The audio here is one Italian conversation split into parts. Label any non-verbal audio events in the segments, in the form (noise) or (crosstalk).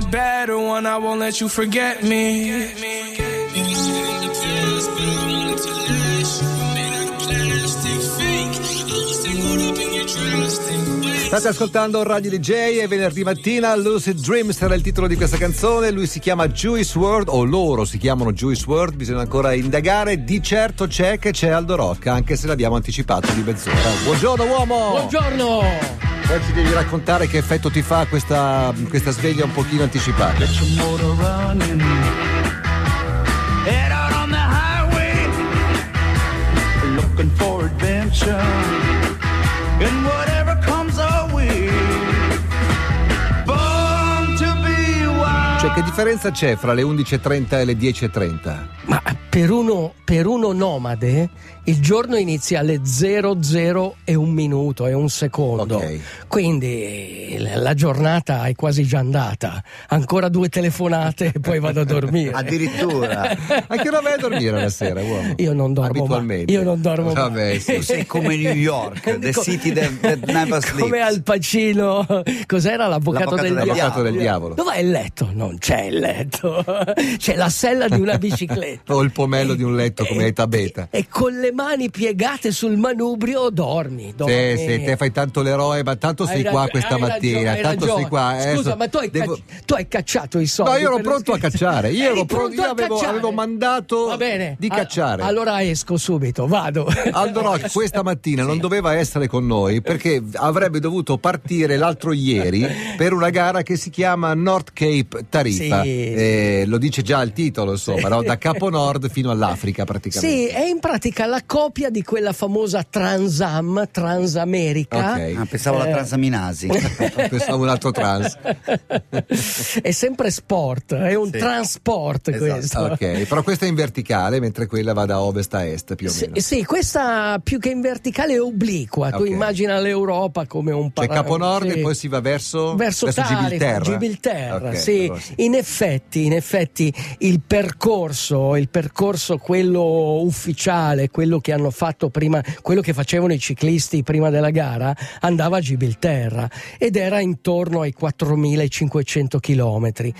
the better one. I won't let you forget me. State ascoltando Radio DJ e venerdì mattina Lucid Dreams era il titolo di questa canzone, lui si chiama Juice World o loro si chiamano Juice World, bisogna ancora indagare, di certo c'è che c'è Aldo Rock anche se l'abbiamo anticipato di mezz'ora. Buongiorno uomo! Buongiorno! Poi ci devi raccontare che effetto ti fa questa, questa sveglia un pochino anticipata. Cioè che differenza c'è fra le 11.30 e le 10.30? Ma per uno, per uno nomade il giorno inizia alle 00 e un minuto e un secondo. Ok. Quindi eh, la giornata è quasi già andata. Ancora due telefonate e poi vado a dormire. (laughs) Addirittura. A che ora vai a dormire la sera, uomo? Io non dormo. Abitualmente. Io non dormo. Vabbè, sì. Sei come New York, (laughs) the city that, that never (laughs) sleeps. Come Al Pacino, cos'era l'avvocato, L'avvocato del, del diavolo? L'avvocato del diavolo. Dov'è il letto? Non c'è il letto, c'è la sella di una bicicletta. O il pomello di un letto come età beta. E con le mani piegate sul manubrio dormi. dormi. Sì, sì, te fai tanto l'eroe, ma tanto sei Hai qua questa mattina. ragione, tanto sei qua. eh, Scusa, so- ma tu hai, devo- cacci- tu hai cacciato i soldi. No, io ero pronto a cacciare. Io, ero pronto, io avevo, avevo mandato Va bene. di cacciare. allora esco subito, vado. (laughs) Aldo Rock (laughs) questa mattina non doveva essere con noi perché avrebbe dovuto partire l'altro ieri per una gara che si chiama North Cape Tarifa. Sì. Eh, lo dice già il titolo, insomma, no? da Capo Nord fino all'Africa praticamente. Sì, è in pratica la copia di quella famosa Transam, Transamerica. Ok. Ah, pensavo alla Eh. transaminasi. (laughs) Pensavo un altro trans. (laughs) è sempre sport, è un Sì. trasport Esatto. questo. Ok, però questa è in verticale mentre quella va da ovest a est più o Sì, meno. sì, questa più che in verticale è obliqua. Tu Ok. immagina l'Europa come un C'è para- Capo Nord sì. e poi si va verso, verso, Tarifa, Gibilterra. Gibilterra, Ok, sì. però sì. In effetti, in effetti il percorso, il percorso quello ufficiale, quello che hanno fatto prima, quello che facevano i ciclisti prima della gara, andava a Gibilterra ed era intorno ai 4500 chilometri.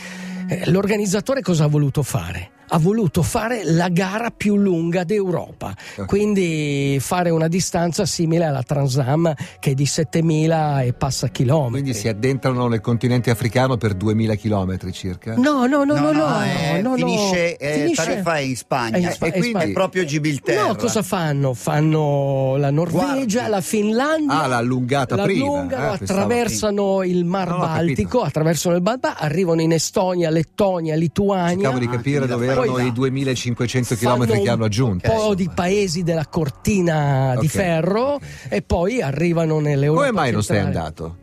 Eh, L'organizzatore cosa ha voluto fare? Ha voluto fare la gara più lunga d'Europa, Ok. quindi fare una distanza simile alla Transam che è di 7000 e passa chilometri. Quindi si addentrano nel continente africano per 2000 chilometri circa. No, no, no, no, no, eh, no, no. finisce, eh, Finisce- Tarifa è in Spagna. in Spa- e quindi Spagna. è proprio Gibilterra. No, cosa fanno? Fanno la Norvegia, Guardi. la Finlandia. Ah, l'ha allungata la prima. allungano, Eh, pensavo- attraversano il Mar Baltico, attraversano il Balba, arrivano in Estonia, Lettonia, Lituania. Cercavo di capire Ah, dove poi erano i 2500 fanno km che hanno Un aggiunto. po' insomma. di paesi della cortina di ferro ok. e poi arrivano nell'Europa. Come mai non sei centrale. andato?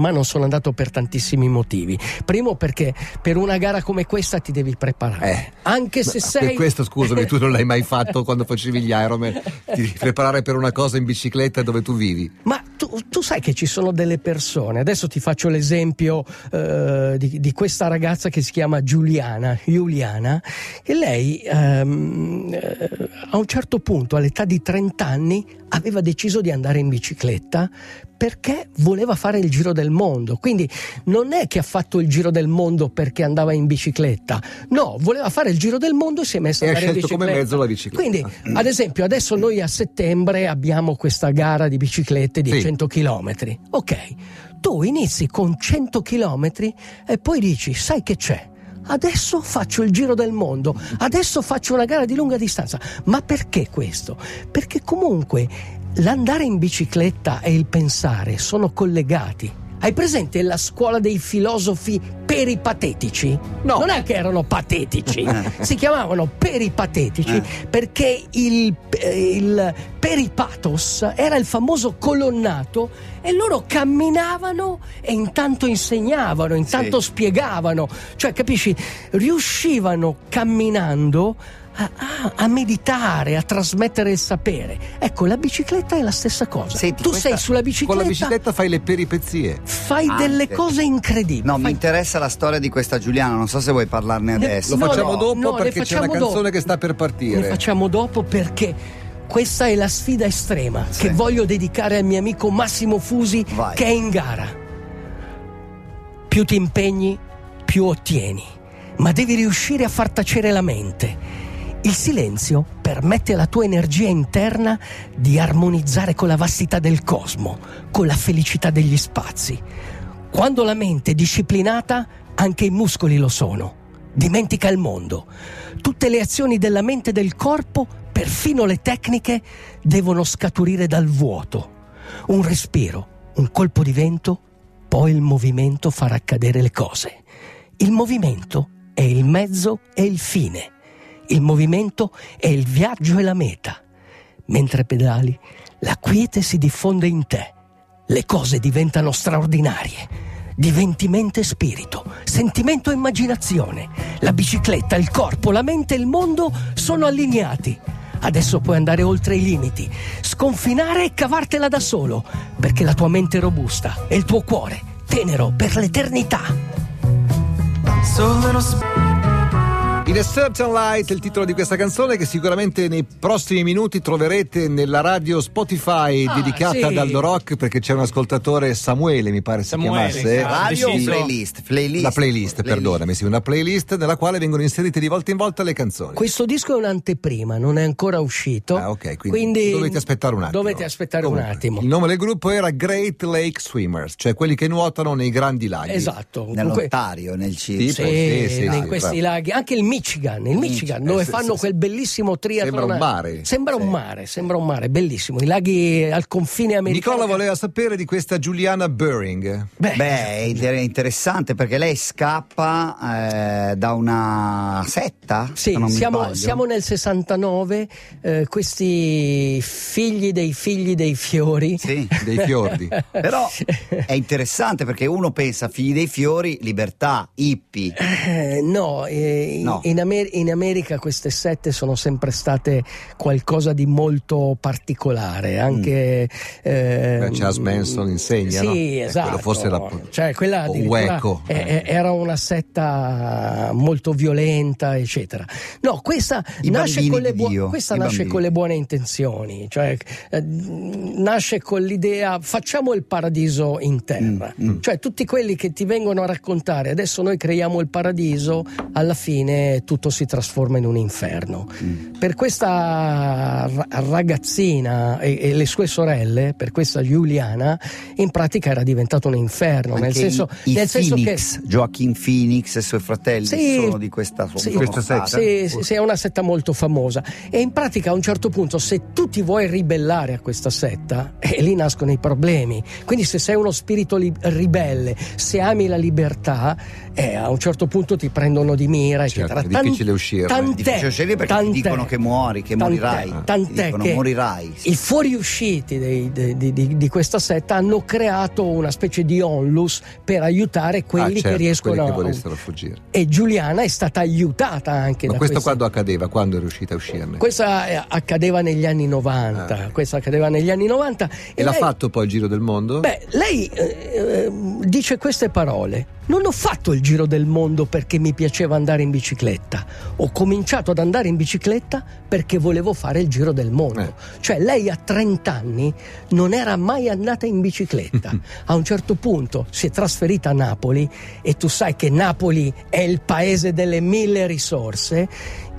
Ma non sono andato per tantissimi motivi. Primo perché per una gara come questa ti devi preparare. Eh. Anche se Per sei questo scusami, tu non l'hai mai fatto (laughs) quando facevi gli Ironman, ti devi preparare per una cosa in bicicletta dove tu vivi. Ma tu, tu sai che ci sono delle persone, adesso ti faccio l'esempio eh, di, di questa ragazza che si chiama Giuliana, Giuliana e lei ehm, eh, a un certo punto, all'età di 30 anni, aveva deciso di andare in bicicletta perché voleva fare il giro del mondo. Quindi non è che ha fatto il giro del mondo perché andava in bicicletta, no, voleva fare il giro del mondo e si è messa E a andare in scelto come bicicletta. mezzo la bicicletta. Quindi, ad esempio, adesso noi a settembre abbiamo questa gara di biciclette di Sì. 100 km. Ok, tu inizi con 100 km e poi dici, sai che c'è? Adesso faccio il giro del mondo, adesso faccio una gara di lunga distanza. Ma perché questo? Perché comunque l'andare in bicicletta e il pensare sono collegati. Hai presente la scuola dei filosofi peripatetici? No. Non è che erano patetici, (laughs) si chiamavano peripatetici perché il, il peripatos era il famoso colonnato e loro camminavano e intanto insegnavano, intanto spiegavano, cioè capisci, riuscivano camminando a, a- a meditare, a trasmettere il sapere. Ecco, la bicicletta è la stessa cosa. Senti, tu sei sulla bicicletta, Con la bicicletta fai le peripezie. fai Anche. delle cose incredibili. No, mi Fai- interessa la storia di questa Giuliana, non so se vuoi parlarne Ne- adesso. Lo facciamo no, dopo no, perché c'è una facciamo canzone dopo. che sta per partire. facciamo dopo perché questa è la sfida estrema Sì. che voglio dedicare al mio amico Massimo Fusi Vai. che è in gara. Più ti impegni, più ottieni, ma devi riuscire a far tacere la mente. Il silenzio permette alla tua energia interna di armonizzare con la vastità del cosmo, con la felicità degli spazi. Quando la mente è disciplinata, anche i muscoli lo sono. Dimentica il mondo. Tutte le azioni della mente e del corpo, perfino le tecniche, devono scaturire dal vuoto. Un respiro, un colpo di vento, poi il movimento farà accadere le cose. Il movimento è il mezzo e il fine. Il movimento è il viaggio e la meta. Mentre pedali, la quiete si diffonde in te. Le cose diventano straordinarie. Diventi mente e spirito, sentimento e immaginazione. La bicicletta, il corpo, la mente e il mondo sono allineati. Adesso puoi andare oltre i limiti, sconfinare e cavartela da solo, perché la tua mente è robusta e il tuo cuore tenero per l'eternità. So little sp- In a Certain Light è il titolo di questa canzone che sicuramente nei prossimi minuti troverete nella radio Spotify Ah, dedicata sì. ad Aldo Rock perché c'è un ascoltatore Samuele mi pare Samuele, si chiamasse sì. Radio Preciso. playlist? playlist? la playlist, perdonami, sì, una playlist nella quale vengono inserite di volta in volta le canzoni. Questo disco è un'anteprima, non è ancora uscito. Ah, ok, quindi, dovete aspettare un attimo. Dovete aspettare Comunque, un attimo. Il nome del gruppo era Great Lake Swimmers, cioè quelli che nuotano nei grandi laghi. Esatto. Comunque- Nell'Ontario, nel Sì, Circo. Sì, sì, sì, in sì, questi bravo. laghi, anche il Michigan, il Michigan dove eh, sì, fanno sì, quel bellissimo triathlon. Sembra un mare. Sembra un Sì. mare, sembra un mare, bellissimo. I laghi al confine americano. Nicola voleva sapere di questa Giuliana Buring. Beh, Beh, è inter- interessante perché lei scappa eh, da una setta. Sì, se siamo, siamo nel 69, eh, questi figli dei figli dei fiori. Sì. (laughs) Dei fiordi. Però è interessante perché uno pensa figli dei fiori, libertà, hippie. Eh, no, eh, No. In, Amer- in America queste sette sono sempre state qualcosa di molto particolare, anche... eh, Beh, Charles Manson insegna, sì, no? Eh, esatto. quello forse era cioè, quella o addirittura Wacko. è- è- era una setta molto violenta, eccetera. No, questa I nasce, con le, buo- questa nasce con le buone intenzioni, cioè eh, nasce con l'idea facciamo il paradiso in terra, Mm, cioè tutti quelli che ti vengono a raccontare adesso noi creiamo il paradiso, alla fine tutto si trasforma in un inferno. Mm. Per questa ra- ragazzina e, e le sue sorelle, per questa Giuliana, in pratica era diventato un inferno, nel Anche senso, i, i nel senso che Phoenix, Joaquin Phoenix e i suoi fratelli Sì, sono di questa, sono sì, questa setta? Sì, sì, sì, è una setta molto famosa. E in pratica a un certo punto, se tu ti vuoi ribellare a questa setta, eh, lì nascono i problemi. Quindi, se sei uno spirito li- ribelle, se ami la libertà, eh, a un certo punto ti prendono di mira, Certo, eccetera. Difficile uscirne. Tant'è, Difficile uscire perché ti tant'è, dicono che muori, che tant'è, morirai. Ti Tant'è dicono che morirai. i fuoriusciti dei- dei- di, di- di questa setta hanno creato una specie di onlus per aiutare quelli Ah, certo, che riescono quelli che a volessero fuggire. e Giuliana è stata aiutata anche Ma da questo questi- quando accadeva? Quando è riuscita a uscirne? Questa eh, accadeva negli anni 90, Ah, questa accadeva negli anni 90 E l'ha lei- fatto poi il giro del mondo? Beh, lei eh, eh, dice queste parole. Non ho fatto il giro del mondo perché mi piaceva andare in bicicletta. Ho cominciato ad andare in bicicletta perché volevo fare il giro del mondo. Eh. Cioè, lei a 30 anni non era mai andata in bicicletta. (laughs) A un certo punto si è trasferita a Napoli e tu sai che Napoli è il paese delle mille risorse.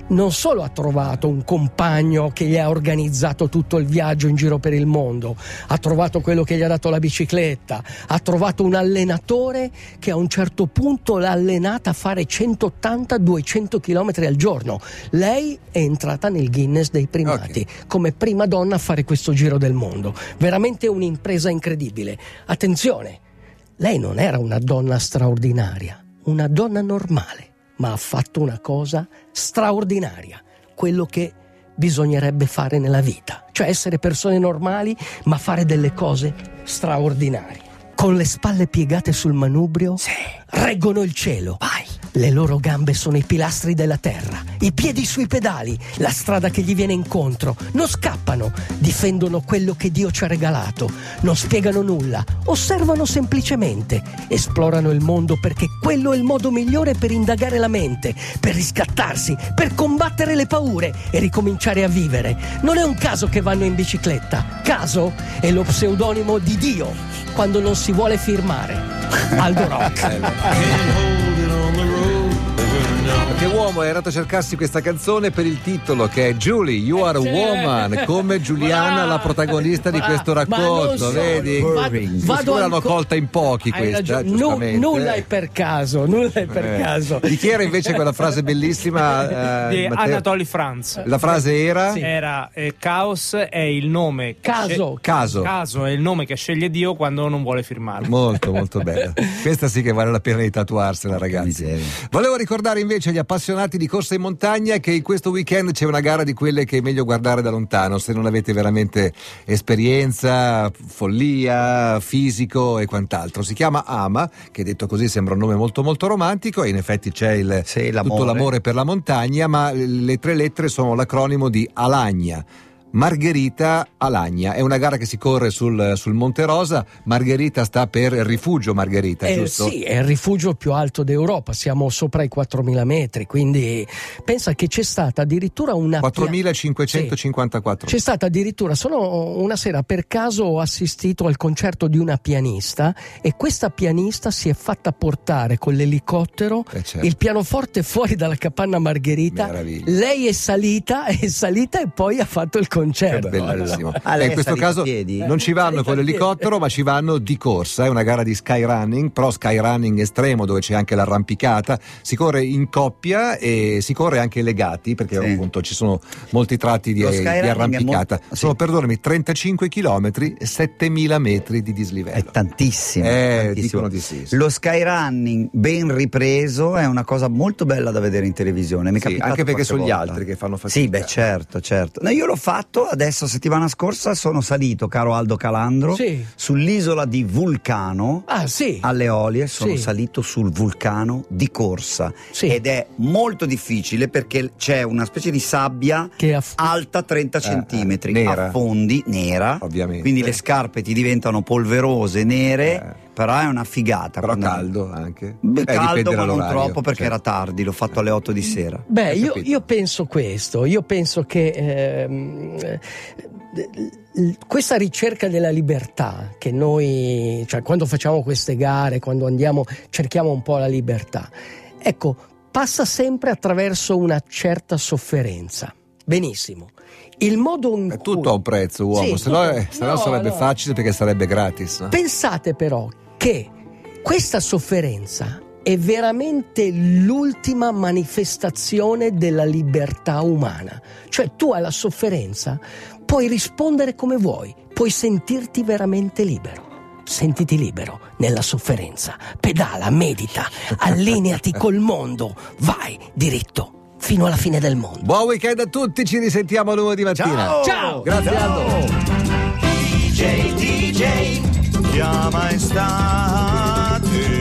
Non solo ha trovato un compagno che gli ha organizzato tutto il viaggio in giro per il mondo, ha trovato quello che gli ha dato la bicicletta, ha trovato un allenatore che a un certo punto l'ha allenata a fare 180-200 km al giorno. Lei è entrata nel Guinness dei primati come prima donna a fare questo giro del mondo. Veramente un'impresa incredibile. Attenzione, lei non era una donna straordinaria, una donna normale, ma ha fatto una cosa straordinaria, quello che bisognerebbe fare nella vita, cioè essere persone normali, ma fare delle cose straordinarie. Con le spalle piegate sul manubrio, reggono il cielo. Vai. Le loro gambe sono i pilastri della terra, i piedi sui pedali, la strada che gli viene incontro. Non scappano, difendono quello che Dio ci ha regalato, non spiegano nulla, osservano semplicemente, esplorano il mondo perché quello è il modo migliore per indagare la mente, per riscattarsi, per combattere le paure e ricominciare a vivere. Non è un caso che vanno in bicicletta, caso è lo pseudonimo di Dio quando non si vuole firmare. (laughs) Aldo Rock. Uomo è andato a cercarsi questa canzone per il titolo che è Julie, You Are a Woman, come Giuliana, la protagonista di questo racconto, solo, vedi? vado- l'hanno ancora- colta in pochi questa, ragione, nu- giustamente. nulla è per caso, nulla è per Eh. caso. Di chi era invece quella frase bellissima? (laughs) eh, di Matteo? Anatoly Franz. La frase era? Era eh, Caos è il nome. che Caso. Caso. Caso è il nome che sceglie Dio quando non vuole firmarlo. Molto molto bella. (laughs) Questa sì che vale la pena di tatuarsela, ragazzi. Volevo ricordare invece agli appassionati di corsa in montagna che in questo weekend c'è una gara di quelle che è meglio guardare da lontano, se non avete veramente esperienza, follia, fisico e quant'altro. Si chiama Ama, che detto così sembra un nome molto molto romantico e in effetti c'è il, Sì, l'amore. tutto l'amore per la montagna, ma le tre lettere sono l'acronimo di Alagna. Margherita Alagna è una gara che si corre sul, sul Monte Rosa. Margherita sta per rifugio Margherita, Eh, giusto? sì, è il rifugio più alto d'Europa, siamo sopra i 4.000 metri, quindi pensa che c'è stata addirittura una... pia- 4554. C'è stata addirittura, sono una sera per caso ho assistito al concerto di una pianista e questa pianista si è fatta portare con l'elicottero Eh, certo. il pianoforte fuori dalla capanna Margherita. Meraviglia. Lei è salita, è salita e poi ha fatto il concerto. Bellissimo. Ah, Eh, in è questo caso piedi? non ci vanno con l'elicottero, ma ci vanno di corsa. È una gara di skyrunning, però skyrunning estremo dove c'è anche l'arrampicata. Si corre in coppia e si corre anche legati perché Sì. appunto ci sono molti tratti di, di è arrampicata. molto- Sono, sì. perdonami, 35 km e 7000 metri di dislivello. È tantissimo. Eh, tantissimo. di sì, sì. Lo skyrunning ben ripreso è una cosa molto bella da vedere in televisione. Mi è Sì, anche perché sono gli altri che fanno fatica. Sì, beh, certo, certo. No, io l'ho fatto adesso, settimana scorsa, sono salito, caro Aldo Calandro, Sì. sull'isola di Vulcano. Ah sì, Alle Olie sono Sì. salito sul vulcano di corsa Sì. ed è molto difficile perché c'è una specie di sabbia Che aff- alta 30 centimetri, nera. affondi, nera, Ovviamente. quindi le scarpe ti diventano polverose, nere, Eh. Però è una figata. Però caldo anche. Beh, Eh, caldo ma non troppo perché certo. era tardi, l'ho fatto alle 8 di sera. Beh, io, io penso questo, io penso che ehm, eh, questa ricerca della libertà che noi, cioè quando facciamo queste gare, quando andiamo, cerchiamo un po' la libertà, ecco, passa sempre attraverso una certa sofferenza. Benissimo. Il modo in È cui... tutto a un prezzo, uomo, Sì, se no, tutto- eh, se no no, sarebbe no. facile perché sarebbe gratis. no? Pensate però che questa sofferenza è veramente l'ultima manifestazione della libertà umana. Cioè tu alla sofferenza puoi rispondere come vuoi, puoi sentirti veramente libero. Sentiti libero nella sofferenza. Pedala, medita, (laughs) allineati col mondo, vai diritto fino alla fine del mondo. Buon weekend a tutti, ci risentiamo lunedì mattina. Ciao! Grazie Aldo. DJ, DJ, chiama estate.